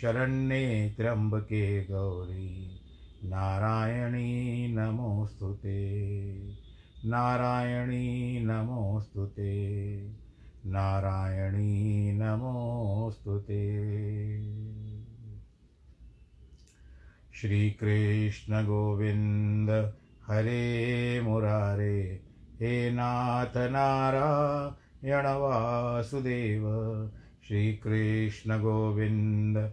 शरण्ये त्र्यम्बके गौरी। नारायणी नमोऽस्तु ते। नारायणी नमोऽस्तु ते। नारायणी नमोऽस्तु ते। श्रीकृष्णगोविन्द हरे मुरारे। हे नाथ नारायण वासुदेव। श्रीकृष्णगोविन्द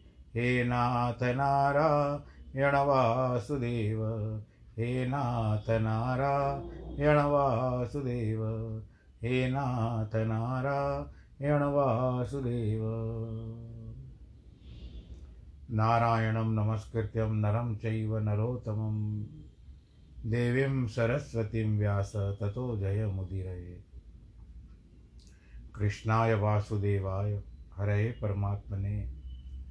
हे नाथ नारायण वासुदेव हे नाथ नारायण वासुदेव हे नाथ नारायण वासुदेव नारायणं नमस्कृत्यं नरं चैव नरोत्तमं। देवीं सरस्वतीं व्यास, ततो जयमुदीरये। कृष्णाय वासुदेवाय हरे परमात्मने।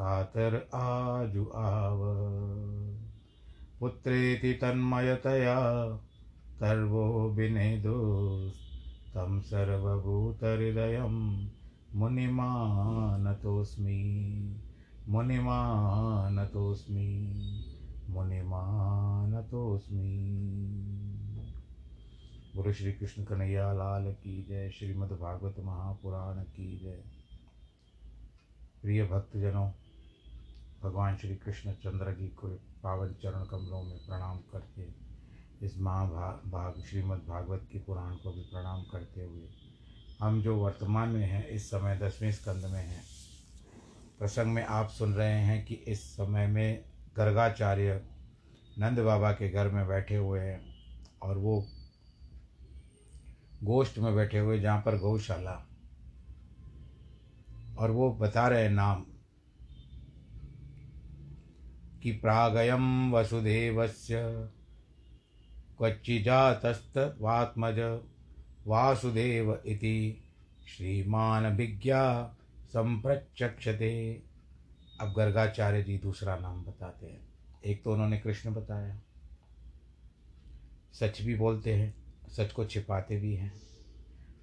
कातर आजुआव पुत्रेति तन्मयतया तर्वो विनेदोस्तं सर्वभूतहृदयं मुनिमानतोऽस्मि। मुनिमानतोऽस्मि। मुनिमानतोऽस्मि। गुरु श्री कृष्ण कन्हैया, लाल की जय। श्रीमद् भागवत महापुराण की जय। प्रिय भक्तजनों भगवान श्री कृष्ण चंद्र की कोई पावन चरण कमलों में प्रणाम करके, इस महाभाग भाग, श्रीमद् भागवत की पुराण को भी प्रणाम करते हुए, हम जो वर्तमान में हैं, इस समय दसवें स्कंद में हैं। प्रसंग में आप सुन रहे हैं कि इस समय में गर्गाचार्य नंद बाबा के घर में बैठे हुए हैं और वो गोष्ठ में बैठे हुए, जहाँ पर गौशाला, और वो बता रहे हैं नाम। कि प्रागयम वसुदेवस्य। क्वचिजातस्तवात्मज वासुदेव इति श्रीमान विज्ञा संप्रचक्षते अब गर्गाचार्य जी दूसरा नाम बताते हैं। एक तो उन्होंने कृष्ण बताया। सच भी बोलते हैं, सच को छिपाते भी हैं।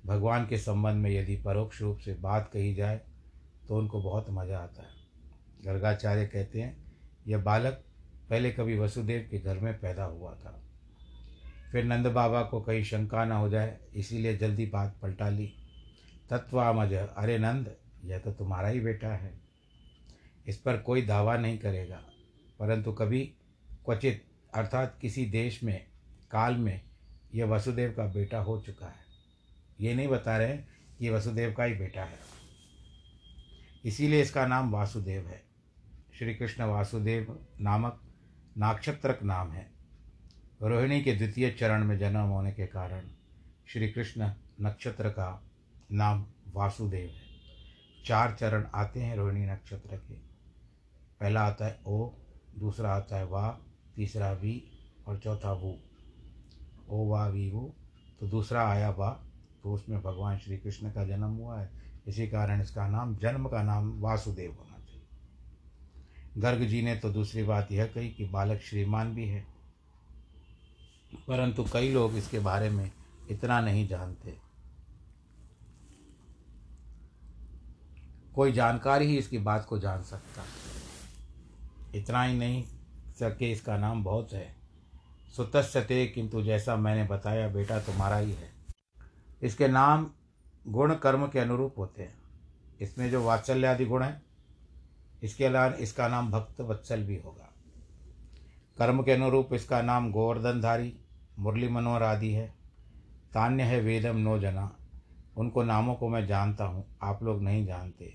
भगवान के संबंध में यदि परोक्ष रूप से बात कही जाए तो उनको बहुत मज़ा आता है। गर्गाचार्य कहते हैं यह बालक पहले कभी वसुदेव के घर में पैदा हुआ था। फिर नंद बाबा को कहीं शंका न हो जाए, इसीलिए जल्दी बात पलटा ली। तत्वामज अरे नंद, यह तो तुम्हारा ही बेटा है। इस पर कोई दावा नहीं करेगा। परंतु कभी क्वचित, अर्थात किसी देश में, काल में, यह वसुदेव का बेटा हो चुका है। ये नहीं बता रहे कि वसुदेव का ही बेटा है। इसीलिए इसका नाम वासुदेव है। श्री कृष्ण वासुदेव नामक नाक्षत्रक नाम है। रोहिणी के द्वितीय चरण में जन्म होने के कारण श्री कृष्ण नक्षत्र का नाम वासुदेव है। चार चरण आते हैं रोहिणी नक्षत्र के। पहला आता है ओ, दूसरा आता है वा, तीसरा वी और चौथा वो। ओ, वा, वी, वो। तो दूसरा आया वा तो उसमें भगवान श्री कृष्ण का जन्म हुआ है। इसी कारण इसका नाम, जन्म का नाम वासुदेव होना गर्ग जी ने तो दूसरी बात यह कही कि बालक श्रीमान भी है। परंतु कई लोग इसके बारे में इतना नहीं जानते। कोई जानकार ही इसकी बात को जान सकता। इतना ही नहीं सके इसका नाम बहुत है। सुतस्यते किंतु जैसा मैंने बताया, बेटा तुम्हारा ही है। इसके नाम गुण कर्म के अनुरूप होते हैं। इसमें जो वात्सल्य आदि गुण है इसके अलावा इसका नाम भक्त वत्सल भी होगा। कर्म के अनुरूप इसका नाम गोवर्धनधारी, मुरली मनोहर आदि है। तान्य है वेदम नो जना। उनको नामों को मैं जानता हूँ, आप लोग नहीं जानते।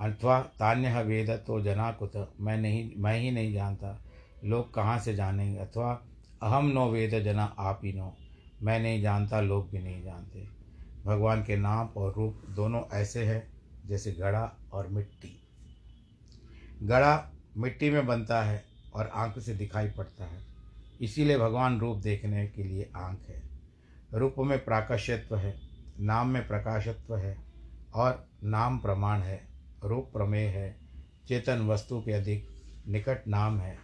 अथवा तान्य है वेद तो जना कुत, मैं नहीं, मैं ही नहीं जानता। लोग कहाँ से जानेंगे? अथवा अहम नो वेद जना, आप ही नो। मैं नहीं जानता, लोग भी नहीं जानते। भगवान के नाम और रूप दोनों ऐसे हैं, जैसे घड़ा और मिट्टी। घड़ा मिट्टी में बनता है और आँख से दिखाई पड़ता है। इसीलिए भगवान रूप देखने के लिए आँख है। रूप में प्राकश्यत्व है, नाम में प्रकाशत्व है और नाम प्रमाण है। रूप प्रमेय है, चेतन वस्तु के अधिक निकट नाम है।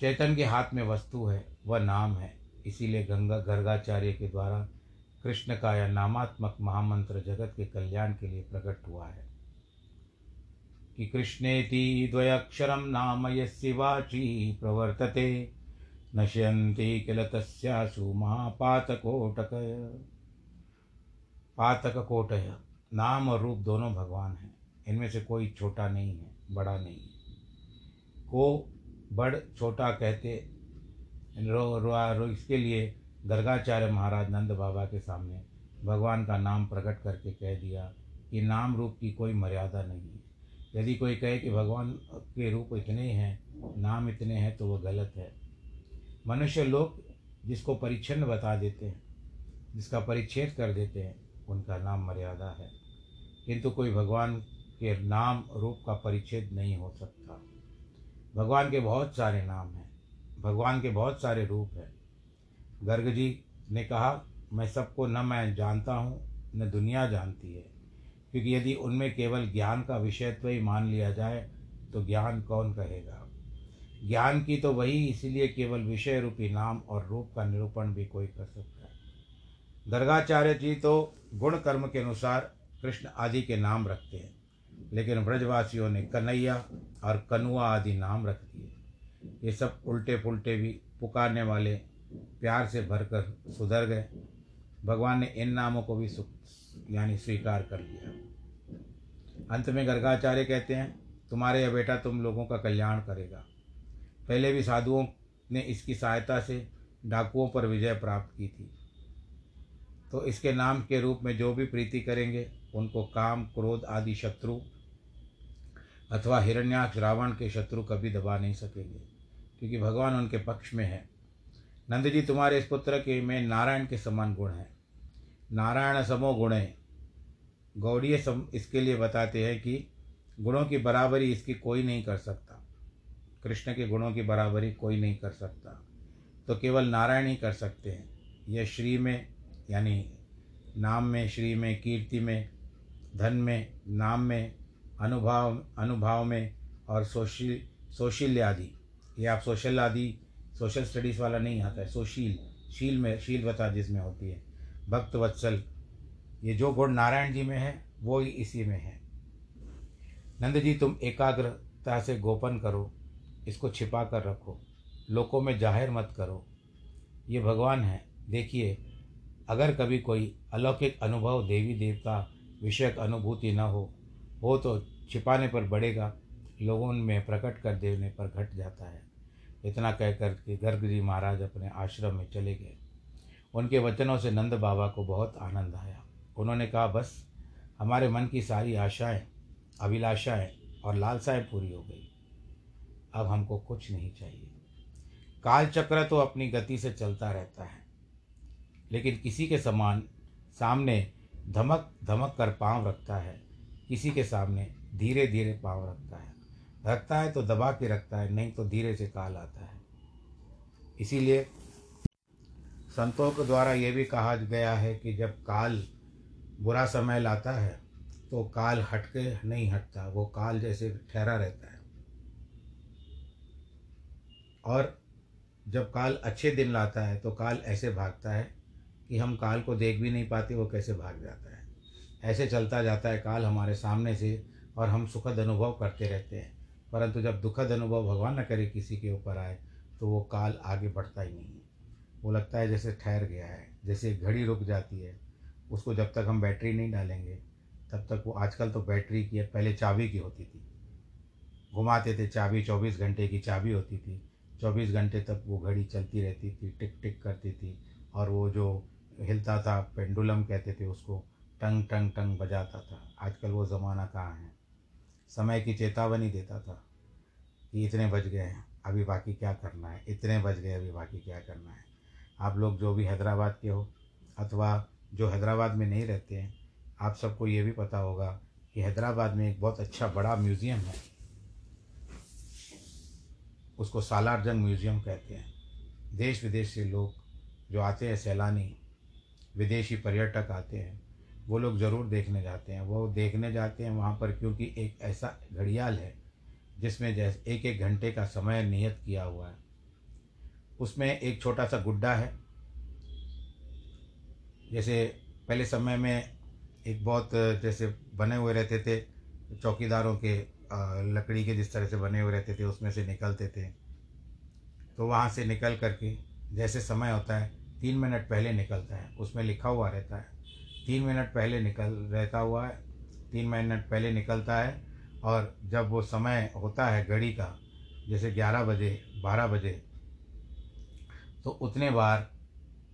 चेतन के हाथ में वस्तु है, वह नाम है। इसीलिए गंगा, गर्गाचार्य के द्वारा कृष्ण का यह नामात्मक महामंत्र जगत के कल्याण के लिए प्रकट हुआ है। कि कृष्णेति द्वयक्षरं नाम यस्य वाची प्रवर्तते। नश्यन्ति किल तस्यासु महापातकोटकय पातककोटय नाम और रूप दोनों भगवान हैं। इनमें से कोई छोटा नहीं है बड़ा नहीं है। को बड़ छोटा कहते रो, रो, रो इसके लिए गर्गाचार्य महाराज नंद बाबा के सामने भगवान का नाम प्रकट करके कह दिया कि नाम रूप की कोई मर्यादा नहीं है। यदि कोई कहे कि भगवान के रूप इतने हैं, नाम इतने हैं तो वह गलत है। मनुष्य लोग जिसको परिच्छिन्न बता देते हैं, जिसका परिच्छेद कर देते हैं, उनका नाम मर्यादा है। किंतु कोई भगवान के नाम रूप का परिच्छेद नहीं हो सकता। भगवान के बहुत सारे नाम हैं, भगवान के बहुत सारे रूप हैं। गर्ग जी ने कहा, मैं सबको न मैं जानता हूँ, न दुनिया जानती है। क्योंकि यदि उनमें केवल ज्ञान का विषयत्व ही मान लिया जाए तो ज्ञान कौन कहेगा? ज्ञान की तो वही इसीलिए केवल विषय रूपी नाम और रूप का निरूपण भी कोई कर सकता है। गर्गाचार्य जी तो गुण कर्म के अनुसार कृष्ण आदि के नाम रखते हैं, लेकिन ब्रजवासियों ने कन्हैया और कनुआ आदि नाम रख दिए। ये सब उल्टे पुल्टे भी पुकारने वाले प्यार से भरकर सुधर गए। भगवान ने इन नामों को भी यानी स्वीकार कर लिया। अंत में गर्गाचार्य कहते हैं, तुम्हारे यह बेटा तुम लोगों का कल्याण करेगा। पहले भी साधुओं ने इसकी सहायता से डाकुओं पर विजय प्राप्त की थी। तो इसके नाम के रूप में जो भी प्रीति करेंगे, उनको काम, क्रोध आदि शत्रु अथवा हिरण्याक्ष रावण के शत्रु कभी दबा नहीं सकेंगे, क्योंकि भगवान उनके पक्ष में है। नंद जी, तुम्हारे इस पुत्र के में नारायण के समान गुण हैं। नारायण समो गुण। गौड़ीय सम इसके लिए बताते हैं कि गुणों की बराबरी इसकी कोई नहीं कर सकता। कृष्ण के गुणों की बराबरी कोई नहीं कर सकता। तो केवल नारायण ही कर सकते हैं। यह श्री में, यानी नाम में, श्री में, कीर्ति में, धन में, नाम में, अनुभाव अनुभाव में और सोशील सोशील आदि। ये आप सोशल आदि, सोशल स्टडीज़ वाला नहीं आता है, सोशील, शील में शीलवता जिसमें होती है। भक्त वत्सल, ये जो गुण नारायण जी में है, वो ही इसी में है। नंद जी तुम एकाग्रता से गोपन करो, इसको छिपा कर रखो लोगों में ज़ाहिर मत करो। ये भगवान है। देखिए, अगर कभी कोई अलौकिक अनुभव देवी देवता विषयक अनुभूति न हो हो तो छिपाने पर बढ़ेगा, लोगों में प्रकट कर देने पर घट जाता है। इतना कहकर के गर्ग जी महाराज अपने आश्रम में चले गए। उनके वचनों से नंद बाबा को बहुत आनंद आया। उन्होंने कहा, बस, हमारे मन की सारी आशाएँ, अभिलाषाएँ और लालसाएँ पूरी हो गई। अब हमको कुछ नहीं चाहिए। काल चक्र तो अपनी गति से चलता रहता है, लेकिन किसी के समान सामने धमक धमक कर पाँव रखता है, किसी के सामने धीरे धीरे पाँव रखता है। रखता है तो दबा के रखता है, नहीं तो धीरे से काल आता है। इसीलिए संतों के द्वारा ये भी कहा गया है कि जब काल बुरा समय लाता है तो काल हटके नहीं हटता, वो काल जैसे ठहरा रहता है। और जब काल अच्छे दिन लाता है तो काल ऐसे भागता है कि हम काल को देख भी नहीं पाते, वो कैसे भाग जाता है। ऐसे चलता जाता है काल हमारे सामने से और हम सुखद अनुभव करते रहते हैं। परंतु जब दुखद अनुभव भगवान न करे किसी के ऊपर आए तो वो काल आगे बढ़ता ही नहीं है। वो लगता है जैसे ठहर गया है, जैसे घड़ी रुक जाती है, उसको जब तक हम बैटरी नहीं डालेंगे, तब तक वो आजकल तो बैटरी की है पहले चाबी की होती थी। घुमाते थे चाबी, चौबीस घंटे की चाबी होती थी। चौबीस घंटे तक वो घड़ी चलती रहती थी टिक टिक करती थी और वो जो हिलता था, पेंडुलम कहते थे उसको टंग टंग टंग बजाता था। आजकल वो ज़माना कहाँ है? समय की चेतावनी देता था कि इतने बज गए हैं, अभी बाकी क्या करना है? इतने बज गए, अभी बाकी क्या करना है? आप लोग जो भी हैदराबाद के हो अथवा जो हैदराबाद में नहीं रहते हैं, आप सबको ये भी पता होगा कि हैदराबाद में एक बहुत अच्छा बड़ा म्यूज़ियम है। उसको सालार जंग म्यूज़ियम कहते हैं। देश विदेश से लोग जो आते हैं, सैलानी, विदेशी पर्यटक आते हैं, वो लोग ज़रूर देखने जाते हैं। वो देखने जाते हैं वहाँ पर क्योंकि एक ऐसा घड़ियाल है जिसमें जैसे एक एक घंटे का समय नियत किया हुआ है। उसमें एक छोटा सा गुड्डा है। जैसे पहले समय में एक बहुत, जैसे बने हुए रहते थे, चौकीदारों के लकड़ी के जिस तरह से बने हुए रहते थे, उसमें से निकलते थे। तो वहाँ से निकल करके, जैसे समय होता है, तीन मिनट पहले निकलता है। उसमें लिखा हुआ रहता है, तीन मिनट पहले निकल, रहता हुआ है, तीन मिनट पहले निकलता है और जब वो समय होता है घड़ी का, जैसे ग्यारह बजे, बारह बजे तो उतने बार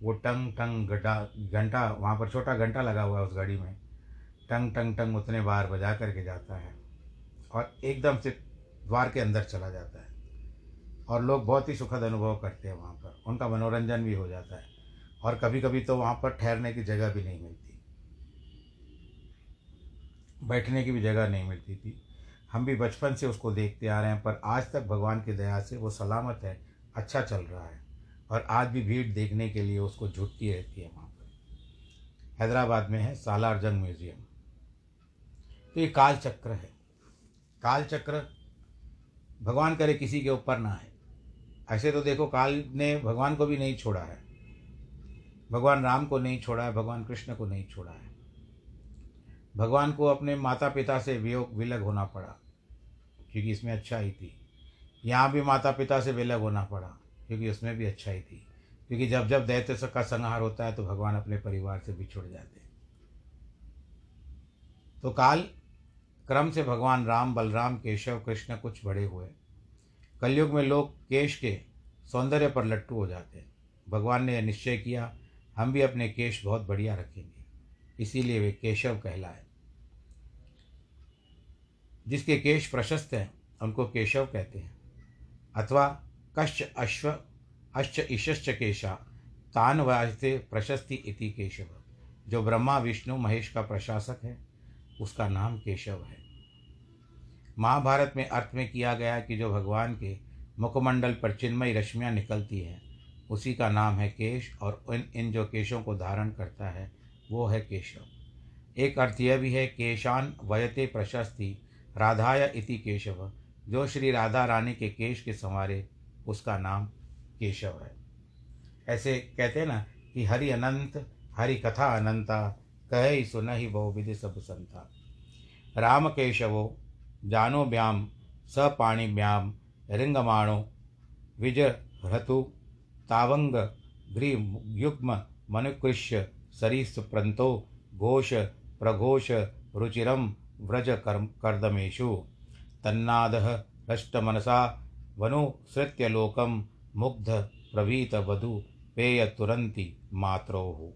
वो टंग टंग घटा, घंटा, वहाँ पर छोटा घंटा लगा हुआ है उस घड़ी में। टंग टंग टंग उतने बार बजा करके जाता है और एकदम से द्वार के अंदर चला जाता है। और लोग बहुत ही सुखद अनुभव करते हैं वहाँ पर। उनका मनोरंजन भी हो जाता है। और कभी कभी तो वहाँ पर ठहरने की जगह भी नहीं मिलती। बैठने की भी जगह नहीं मिलती थी। हम भी बचपन से उसको देखते आ रहे हैं, पर आज तक भगवान की दया से वो सलामत है अच्छा चल रहा है। और आज भी भीड़ देखने के लिए उसको जुटती रहती है वहाँ पर। हैदराबाद में है सालार जंग म्यूज़ियम। तो ये काल चक्र है। काल चक्र भगवान करे किसी के ऊपर ना है ऐसे तो देखो काल ने भगवान को भी नहीं छोड़ा है। भगवान राम को नहीं छोड़ा है, भगवान कृष्ण को नहीं छोड़ा है। भगवान को अपने माता पिता से वियोग, विलग होना पड़ा, क्योंकि इसमें अच्छाई थी। यहाँ भी माता पिता से विलग होना पड़ा। क्योंकि उसमें भी अच्छाई थी। क्योंकि जब जब दैत्य का संहार होता है तो भगवान अपने परिवार से बिछुड़ जाते हैं। तो काल क्रम से भगवान राम, बलराम, केशव, कृष्ण कुछ बड़े हुए। कलयुग में लोग केश के सौंदर्य पर लट्टू हो जाते हैं। भगवान ने यह निश्चय किया, हम भी अपने केश बहुत बढ़िया रखेंगे। इसीलिए वे केशव कहलाए। जिसके केश प्रशस्त हैं, उनको केशव कहते हैं। अथवा कश्च अश्व, अश्च ईश्च केशा, तान वास्ते प्रशस्ति इति केशव। जो ब्रह्मा, विष्णु, महेश का प्रशासक है, उसका नाम केशव है। महाभारत में अर्थ में किया गया कि जो भगवान के मुखमंडल पर चिन्मयी रश्मियाँ निकलती हैं, उसी का नाम है केश और इन इन जो केशों को धारण करता है, वो है केशव। एक अर्थ यह भी है, केशान वयते प्रशस्ति, राधाय इति केशव। जो श्री राधा रानी के केश के संवारे उसका नाम केशव है। ऐसे कहते हैं ना कि हरि अनंत, हरि कथा अनंता, कहे सुन ही बहु विधि सब संता। राम केशवो जानो ब्याम, स पाणी ब्याम, रिंगमाणो, विज ह्रतु, तावंग युग्म, मनुकृष्य सरीसप्रंतो घोष, प्रघोष, रुचिरम, व्रज कर्म कर्दमेशु तन्नादः, हृष्टमनसा वनुसृत्य लोकम मुग्ध प्रभीत वधु पेय तुरंती मात्रोह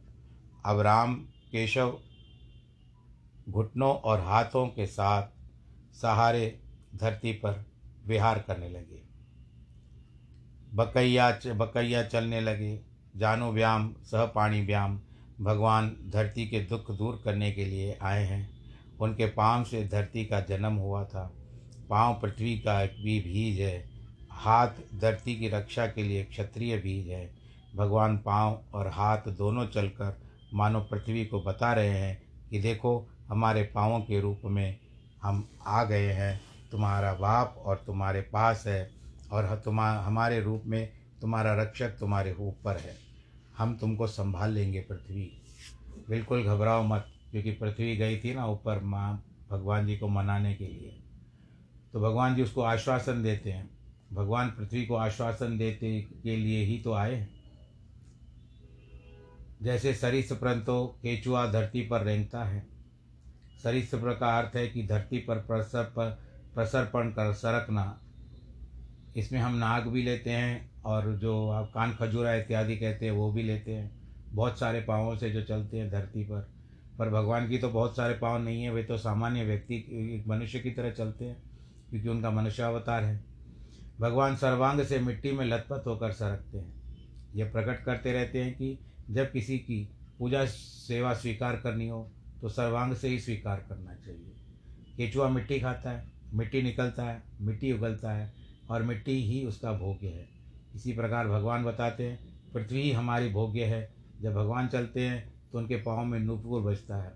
अब राम केशव घुटनों और हाथों के साथ सहारे धरती पर विहार करने लगे। बकैया बकैया चलने लगे। जानो व्याम, सह पाणी व्याम, भगवान धरती के दुख दूर करने के लिए आए हैं। उनके पाँव से धरती का जन्म हुआ था। पाँव पृथ्वी का भी बीज है। हाथ धरती की रक्षा के लिए क्षत्रिय बीज है। भगवान पाँव और हाथ दोनों चलकर मानो पृथ्वी को बता रहे हैं कि देखो, हमारे पाँवों के रूप में हम आ गए हैं। तुम्हारा बाप और तुम्हारे पास है और तुम हमारे रूप में तुम्हारा रक्षक तुम्हारे ऊपर है। हम तुमको संभाल लेंगे पृथ्वी। बिल्कुल घबराओ मत, क्योंकि पृथ्वी गई थी ना ऊपर माँ भगवान जी को मनाने के लिए। तो भगवान जी उसको आश्वासन देते हैं। भगवान पृथ्वी को आश्वासन देते के लिए ही तो आए जैसे सरिसप्रंतो केचुआ धरती पर रेंगता है। सरिसप्र का अर्थ है कि धरती पर प्रसर पर प्रसरपण कर सरकना। इसमें हम नाग भी लेते हैं और जो आप कान खजूरा इत्यादि कहते हैं वो भी लेते हैं। बहुत सारे पाँवों से जो चलते हैं धरती पर। पर भगवान की तो बहुत सारे पाँव नहीं है, वे तो सामान्य व्यक्ति मनुष्य की तरह चलते हैं, क्योंकि उनका मनुष्य अवतार है। भगवान सर्वांग से मिट्टी में लथपथ होकर सरकते हैं। यह प्रकट करते रहते हैं कि जब किसी की पूजा सेवा स्वीकार करनी हो तो सर्वांग से ही स्वीकार करना चाहिए। केचुआ मिट्टी खाता है, मिट्टी निकलता है, मिट्टी उगलता है, और मिट्टी ही उसका भोग्य है। इसी प्रकार भगवान बताते हैं, पृथ्वी ही हमारी भोग्य है। जब भगवान चलते हैं तो उनके पाँव में नूपुर बजता है।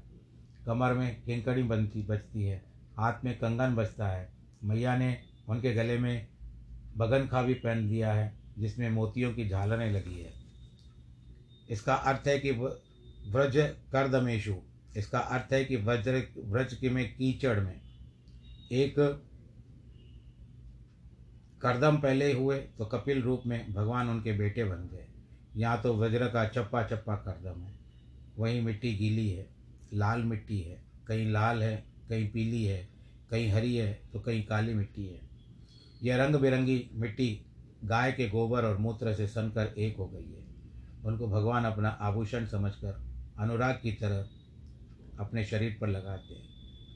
कमर में किंकड़ी बनती, बजती है। हाथ में कंगन बजता है। मैया ने उनके गले में बगन खा भी पहन दिया है, जिसमें मोतियों की झालरें लगी है। इसका अर्थ है कि व्रज करदमेशु। इसका अर्थ है कि वज्र व्रज के में कीचड़ में। एक करदम पहले हुए तो कपिल रूप में भगवान उनके बेटे बन गए। यहाँ तो वज्र का चप्पा चप्पा करदम है। वहीं मिट्टी गीली है, लाल मिट्टी है। कहीं लाल है, कहीं पीली है, कहीं हरी है तो कहीं काली मिट्टी है। यह रंग बिरंगी मिट्टी गाय के गोबर और मूत्र से सनकर एक हो गई है। उनको भगवान अपना आभूषण समझकर अनुराग की तरह अपने शरीर पर लगाते हैं।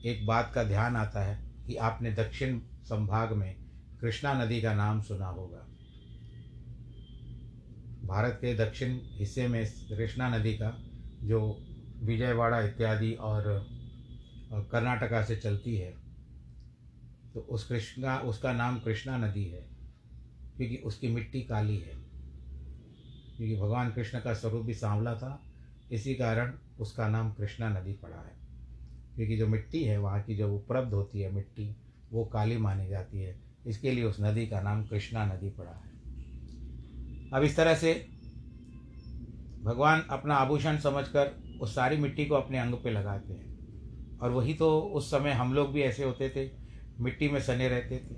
एक बात का ध्यान आता है कि आपने दक्षिण संभाग में कृष्णा नदी का नाम सुना होगा। भारत के दक्षिण हिस्से में कृष्णा नदी का, जो विजयवाड़ा इत्यादि और कर्नाटका से चलती है तो उस कृष्णा, उसका नाम कृष्णा नदी है, क्योंकि उसकी मिट्टी काली है। क्योंकि भगवान कृष्ण का स्वरूप भी सांवला था, इसी कारण उसका नाम कृष्णा नदी पड़ा है। क्योंकि जो मिट्टी है, वहाँ की जो उपलब्ध होती है मिट्टी, वो काली मानी जाती है। इसके लिए उस नदी का नाम कृष्णा नदी पड़ा है। अब इस तरह से भगवान अपना आभूषण समझकर उस सारी मिट्टी को अपने अंग पे लगाते हैं। और वही तो उस समय हम लोग भी ऐसे होते थे मिट्टी में सने रहते थे।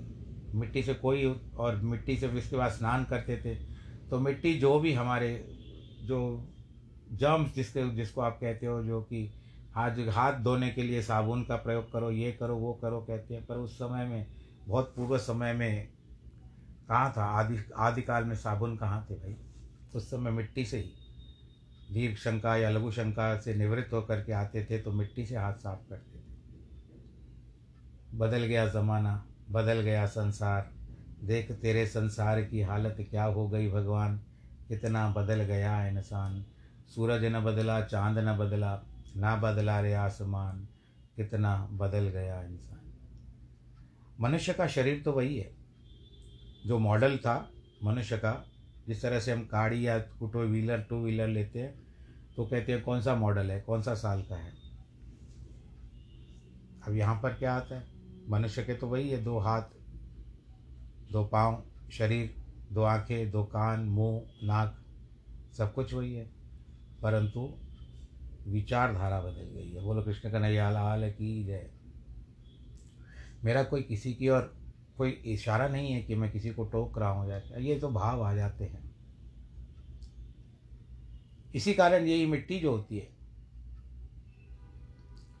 मिट्टी से कोई और मिट्टी से इसके बाद स्नान करते थे। तो मिट्टी जो भी हमारे, जो जर्म्स जिसके, जिसको आप कहते हो, जो कि हाथ हाथ धोने के लिए साबुन का प्रयोग करो, ये करो, वो करो कहते हैं, पर उस समय में, बहुत पूर्व समय में, कहाँ था? आदि, आदिकाल में साबुन कहाँ थे भाई? उस समय मिट्टी से ही। दीर्घ शंका या लघु शंका से निवृत्त होकर के आते थे तो मिट्टी से हाथ साफ़ करते बदल गया ज़माना, बदल गया संसार। देख तेरे संसार की हालत क्या हो गई भगवान। कितना बदल गया इंसान। सूरज न बदला, चाँद न बदला, ना बदला रे आसमान। कितना बदल गया इंसान। मनुष्य का शरीर तो वही है। जो मॉडल था मनुष्य का, जिस तरह से हम गाड़ी या टू व्हीलर टू व्हीलर लेते हैं तो कहते हैं, कौन सा मॉडल है? कौन सा साल का है? अब यहाँ पर क्या आता है? मनुष्य के तो वही है, दो हाथ, दो पाँव, शरीर, दो आँखें, दो कान, मुँह, नाक, सब कुछ वही है। परंतु विचारधारा बदल गई है। बोलो, कृष्ण का कन्हैया लाल की जय। मेरा कोई किसी की और कोई इशारा नहीं है कि मैं किसी को टोक रहा हूँ या ये तो भाव आ जाते हैं। इसी कारण यही मिट्टी जो होती है,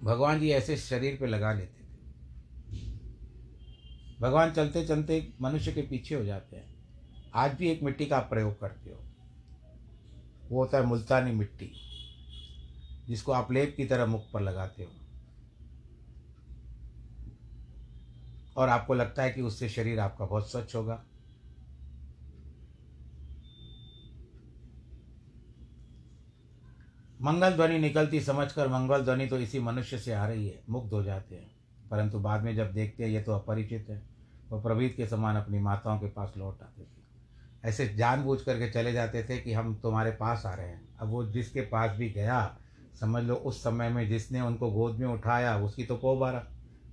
भगवान जी ऐसे शरीर पे लगा लेते थे भगवान चलते चलते मनुष्य के पीछे हो जाते हैं। आज भी एक मिट्टी का आप प्रयोग करते हो। वो होता है मुल्तानी मिट्टी, जिसको आप लेप की तरह मुख पर लगाते हो। और आपको लगता है कि उससे शरीर आपका बहुत स्वच्छ होगा। मंगल ध्वनि निकलती समझकर मंगल ध्वनि तो इसी मनुष्य से आ रही है, मुग्ध हो जाते हैं। परंतु बाद में जब देखते हैं, ये तो अपरिचित है। वो प्रवीत के समान अपनी माताओं के पास लौट आते थे। ऐसे जानबूझ करके चले जाते थे कि हम तुम्हारे पास आ रहे हैं। अब वो जिसके पास भी गया, समझ लो उस समय में जिसने उनको गोद में उठाया, उसकी तो कोबारा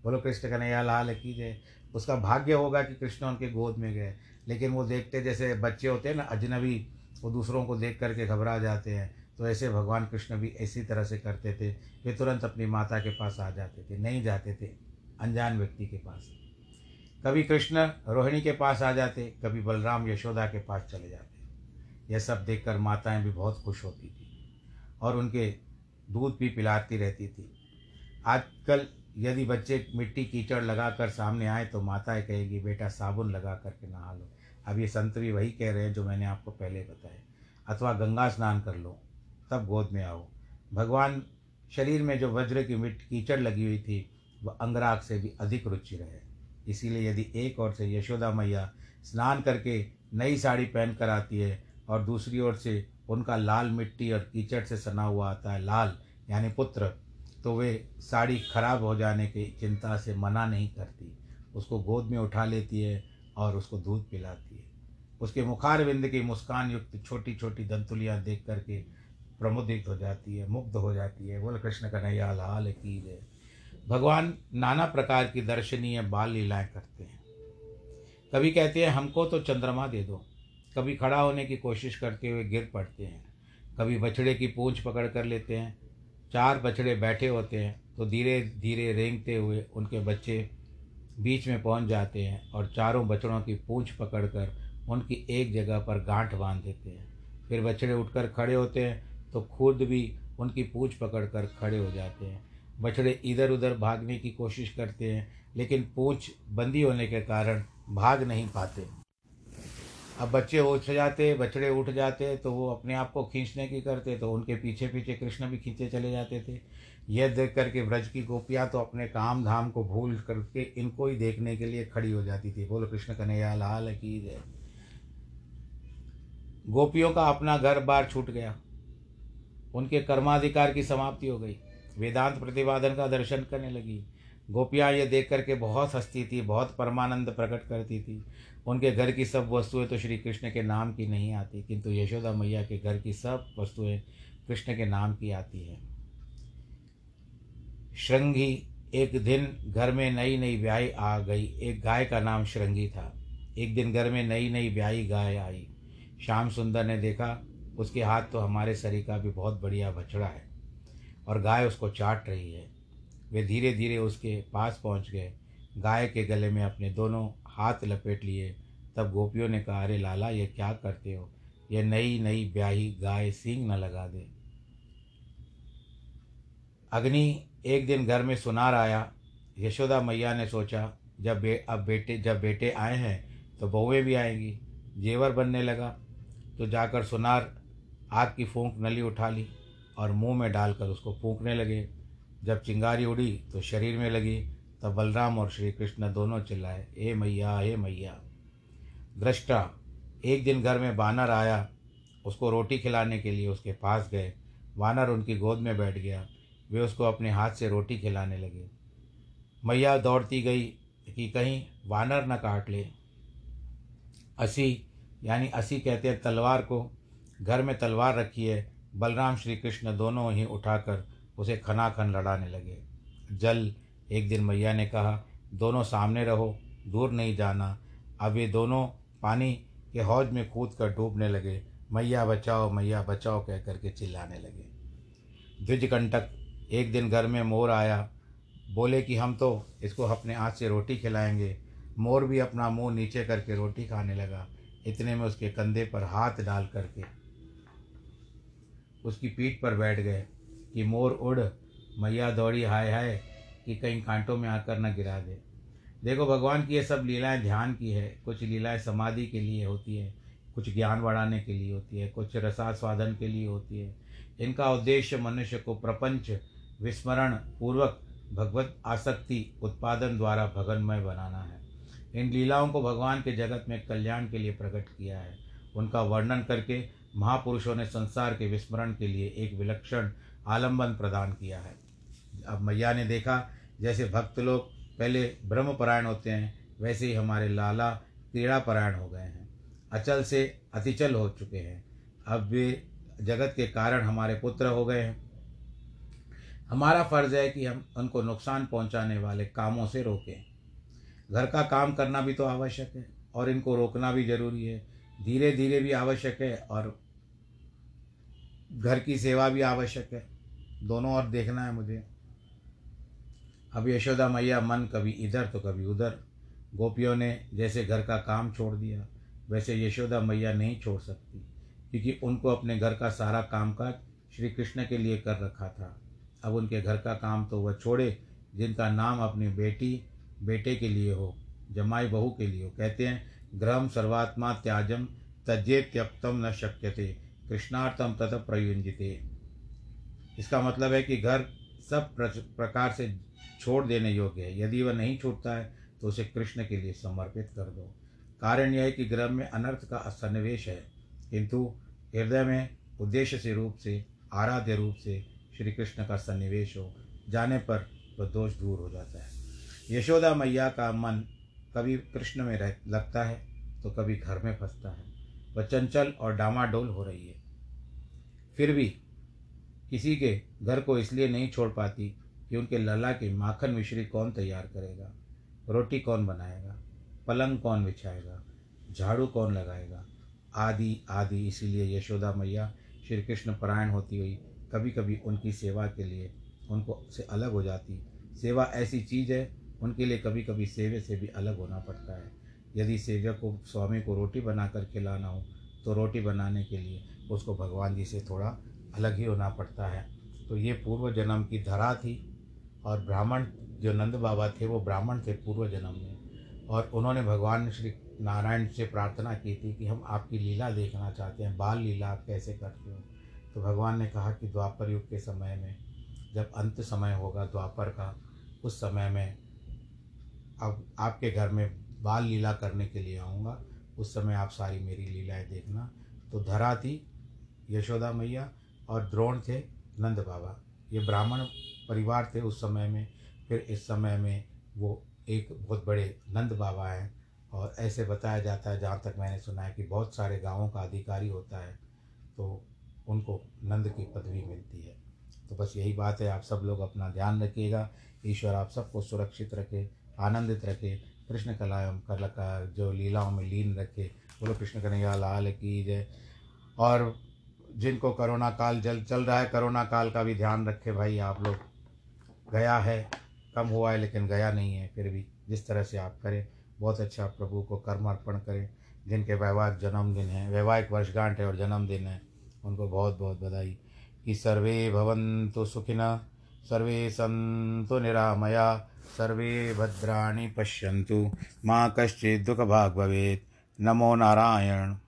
बोलो, कृष्ण कन्हैया लाल कीजिए उसका भाग्य होगा कि कृष्ण उनके गोद में गए। लेकिन वो देखते, जैसे बच्चे होते हैं ना, अजनबी, वो दूसरों को देख करके घबरा जाते हैं। तो ऐसे भगवान कृष्ण भी इसी तरह से करते थे, वे तुरंत अपनी माता के पास आ जाते थे, नहीं जाते थे, अनजान व्यक्ति के पास। कभी कृष्ण रोहिणी के पास आ जाते, कभी बलराम यशोदा के पास चले जाते। यह सब देखकर माताएँ भी बहुत खुश होती थी और उनके दूध भी पिलाती रहती थी। आजकल यदि बच्चे मिट्टी कीचड़ लगा कर सामने आए तो माताएँ कहेगी, बेटा, साबुन लगा करके नहा लो। अब ये संत भी वही कह रहे हैं जो मैंने आपको पहले बताया। अथवा गंगा स्नान कर लो, तब गोद में आओ। भगवान शरीर में जो वज्र की मिट्टी कीचड़ लगी हुई थी, वह अंगराग से भी अधिक रुचि रहे इसीलिए यदि एक ओर से यशोदा मैया स्नान करके नई साड़ी पहन कर आती है और दूसरी ओर से उनका लाल मिट्टी और कीचड़ से सना हुआ आता है, लाल, यानी पुत्र तो वे साड़ी खराब हो जाने की चिंता से मना नहीं करती। उसको गोद में उठा लेती है और उसको दूध पिलाती है। उसके मुखार विंद की मुस्कान युक्त छोटी छोटी दंतुलियाँ देख करके प्रमुदित हो जाती है, मुग्ध हो जाती है। बोल, कृष्ण कन्हैया, लाल की जय। भगवान नाना प्रकार की दर्शनीय बाल लीलाएँ करते हैं। कभी कहते हैं, हमको तो चंद्रमा दे दो। कभी खड़ा होने की कोशिश करते हुए गिर पड़ते हैं। कभी बछड़े की पूंछ पकड़ कर लेते हैं। चार बछड़े बैठे होते हैं तो धीरे धीरे रेंगते हुए उनके बच्चे बीच में पहुँच जाते हैं और चारों बछड़ों की पूंछ पकड़कर उनकी एक जगह पर गांठ बाँध देते हैं। फिर बछड़े उठकर खड़े होते हैं तो खुद भी उनकी पूंछ पकड़कर खड़े हो जाते हैं। बछड़े इधर उधर भागने की कोशिश करते हैं, लेकिन पूछ बंदी होने के कारण भाग नहीं पाते। अब बच्चे उठ जाते, बछड़े उठ जाते तो वो अपने आप को खींचने की करते तो उनके पीछे पीछे कृष्ण भी खींचे चले जाते थे। यह देख करके ब्रज की गोपियाँ तो अपने काम धाम को भूल करके इनको ही देखने के लिए खड़ी हो जाती थी। बोलो, कृष्ण कन्हैया, लाल की गोपियों का अपना घर बार छूट गया। उनके कर्माधिकार की समाप्ति हो गई। वेदांत प्रतिपादन का दर्शन करने लगी। गोपियाँ ये देख करके बहुत हंसती थी, बहुत परमानंद प्रकट करती थी। उनके घर की सब वस्तुएँ तो श्री कृष्ण के नाम की नहीं आती, किंतु यशोदा मैया के घर की सब वस्तुएँ कृष्ण के नाम की आती हैं। श्रृंगी, एक दिन घर में नई नई ब्याई आ गई। एक गाय का नाम श्रृंगी था। एक दिन घर में नई नई ब्याई गाय आई। श्याम सुंदर ने देखा, उसके हाथ तो हमारे शरीर का भी बहुत बढ़िया बछड़ा है। और गाय उसको चाट रही है। वे धीरे धीरे उसके पास पहुँच गए। गाय के गले में अपने दोनों हाथ लपेट लिए। तब गोपियों ने कहा, अरे लाला, ये क्या करते हो? ये नई नई ब्याही गाय सींग न लगा दे। अग्नि एक दिन घर में सुनार आया। यशोदा मैया ने सोचा, जब बे, अब बेटे, जब बेटे आए हैं तो बहुएँ भी आएँगी। जेवर बनने लगा। तो जाकर सुनार आग की फूंक नली उठा ली। और मुँह में डालकर उसको फूंकने लगे। जब चिंगारी उड़ी तो शरीर में लगी, तब बलराम और श्री कृष्ण दोनों चिल्लाए हे मैया हे मैया। दृष्टा एक दिन घर में बानर आया। उसको रोटी खिलाने के लिए उसके पास गए। वानर उनकी गोद में बैठ गया। वे उसको अपने हाथ से रोटी खिलाने लगे। मैया दौड़ती गई कि कहीं वानर न काट ले। असी, यानी असी कहते हैं तलवार को, घर में तलवार रखी है। बलराम श्री कृष्ण दोनों ही उठाकर उसे खनाखन लड़ाने लगे। जल, एक दिन मैया ने कहा, दोनों सामने रहो, दूर नहीं जाना। अब ये दोनों पानी के हौज में कूद कर डूबने लगे। मैया बचाओ मैया बचाओ कह करके चिल्लाने लगे। द्विजकंटक एक दिन घर में मोर आया। बोले कि, हम तो इसको अपने हाथ से रोटी खिलाएँगे। मोर भी अपना मुँह नीचे करके रोटी खाने लगा। इतने में उसके कंधे पर हाथ डाल करके उसकी पीठ पर बैठ गए कि मोर उड़, मैया दौड़ी हाय हाय कि कहीं कांटों में आकर न गिरा दे। देखो, भगवान की ये सब लीलाएँ ध्यान की है। कुछ लीलाएँ समाधि के लिए होती है, कुछ ज्ञान बढ़ाने के लिए होती है, कुछ रसास्वादन के लिए होती है। इनका उद्देश्य मनुष्य को प्रपंच, विस्मरण पूर्वक भगवत आसक्ति उत्पादन द्वारा भगनमय बनाना है। इन लीलाओं को भगवान के जगत में कल्याण के लिए प्रकट किया है। उनका वर्णन करके महापुरुषों ने संसार के विस्मरण के लिए एक विलक्षण आलंबन प्रदान किया है। अब मैया ने देखा, जैसे भक्त लोग पहले ब्रह्मपरायण होते हैं, वैसे ही हमारे लाला क्रीड़ापरायण हो गए हैं। अचल से अतिचल हो चुके हैं। अब वे जगत के कारण हमारे पुत्र हो गए हैं। हमारा फ़र्ज़ है कि हम उनको नुकसान पहुँचाने वाले कामों से रोकें। घर का काम करना भी तो आवश्यक है, और इनको रोकना भी ज़रूरी है। धीरे धीरे भी आवश्यक है, और घर की सेवा भी आवश्यक है। दोनों और देखना है मुझे। अब यशोदा मैया मन कभी इधर तो कभी उधर। गोपियों ने जैसे घर का काम छोड़ दिया, वैसे यशोदा मैया नहीं छोड़ सकती, क्योंकि उनको अपने घर का सारा कामकाज श्री कृष्ण के लिए कर रखा था। अब उनके घर का काम तो वह छोड़े, जिनका नाम अपनी बेटी, बेटे के लिए हो, जमाई बहू के लिए हो। कहते हैं, ग्रहम सर्वात्मा त्याजम त्यक्तम न शक्यते। कृष्णार्थम तथा प्रयुंजिते इसका मतलब है कि घर सब प्रकार से छोड़ देने योग्य है। यदि वह नहीं छूटता है तो उसे कृष्ण के लिए समर्पित कर दो। कारण यह है कि ग्रह में अनर्थ का सन्निवेश है। किंतु हृदय में उद्देश्य से रूप से, आराध्य रूप से श्री कृष्ण का सन्निवेश हो, जाने पर वह दोष दूर हो जाता है। यशोदा मैया का मन कभी कृष्ण में रह, लगता है तो कभी घर में फंसता है। वह चंचल और डामाडोल हो रही है। फिर भी किसी के घर को इसलिए नहीं छोड़ पाती कि उनके लला की माखन मिश्री कौन तैयार करेगा? रोटी कौन बनाएगा? पलंग कौन बिछाएगा? झाड़ू कौन लगाएगा? आदि आदि। इसीलिए यशोदा मैया श्री कृष्ण परायण होती हुई कभी कभी उनकी सेवा के लिए उनको से अलग हो जाती। सेवा ऐसी चीज़ है, उनके लिए कभी कभी सेवे से भी अलग होना पड़ता है। यदि सेवक को, स्वामी को रोटी बनाकर खिलाना हो तो रोटी बनाने के लिए उसको भगवान जी से थोड़ा अलग ही होना पड़ता है। तो ये पूर्व जन्म की धरा थी और ब्राह्मण जो नंद बाबा थे, वो ब्राह्मण थे पूर्व जन्म में। और उन्होंने भगवान श्री नारायण से प्रार्थना की थी कि हम आपकी लीला देखना चाहते हैं, बाल लीला आप कैसे करते हो? तो भगवान ने कहा कि द्वापर युग के समय में, जब अंत समय होगा द्वापर का, उस समय में अब आपके घर में बाल लीला करने के लिए आऊँगा। उस समय आप सारी मेरी लीलाएँ देखना। तो धरा थी यशोदा मैया और द्रोण थे नंद बाबा। ये ब्राह्मण परिवार थे उस समय में। फिर इस समय में वो एक बहुत बड़े नंद बाबा हैं और ऐसे बताया जाता है, जहाँ तक मैंने सुना है कि बहुत सारे गाँवों का अधिकारी होता है तो उनको नंद की पदवी मिलती है। तो बस यही बात है। आप सब लोग अपना ध्यान रखिएगा। ईश्वर आप सबको सुरक्षित रखे, आनंदित रखे। कृष्ण कलाएँ कला का जो लीलाओं में लीन रखे, बोलो कृष्ण कन्हैया लाल की जय। और जिनको करोना काल जल, चल रहा है, करोना काल का भी ध्यान रखे भाई आप लोग। गया है, कम हुआ है, लेकिन गया नहीं है, फिर भी जिस तरह से आप करें, बहुत अच्छा प्रभु को कर्म अर्पण करें। जिनके वैवाहिक जन्मदिन है, वैवाहिक वर्षगांठ है और जन्मदिन है, उनको बहुत बहुत बधाई। कि सर्वे भवन्तु सुखिनः सर्वे सन्तु निरामया सर्वे भद्राणि पश्यन्तु। माँ कश्चित् दुःखभाग् नमो नारायण।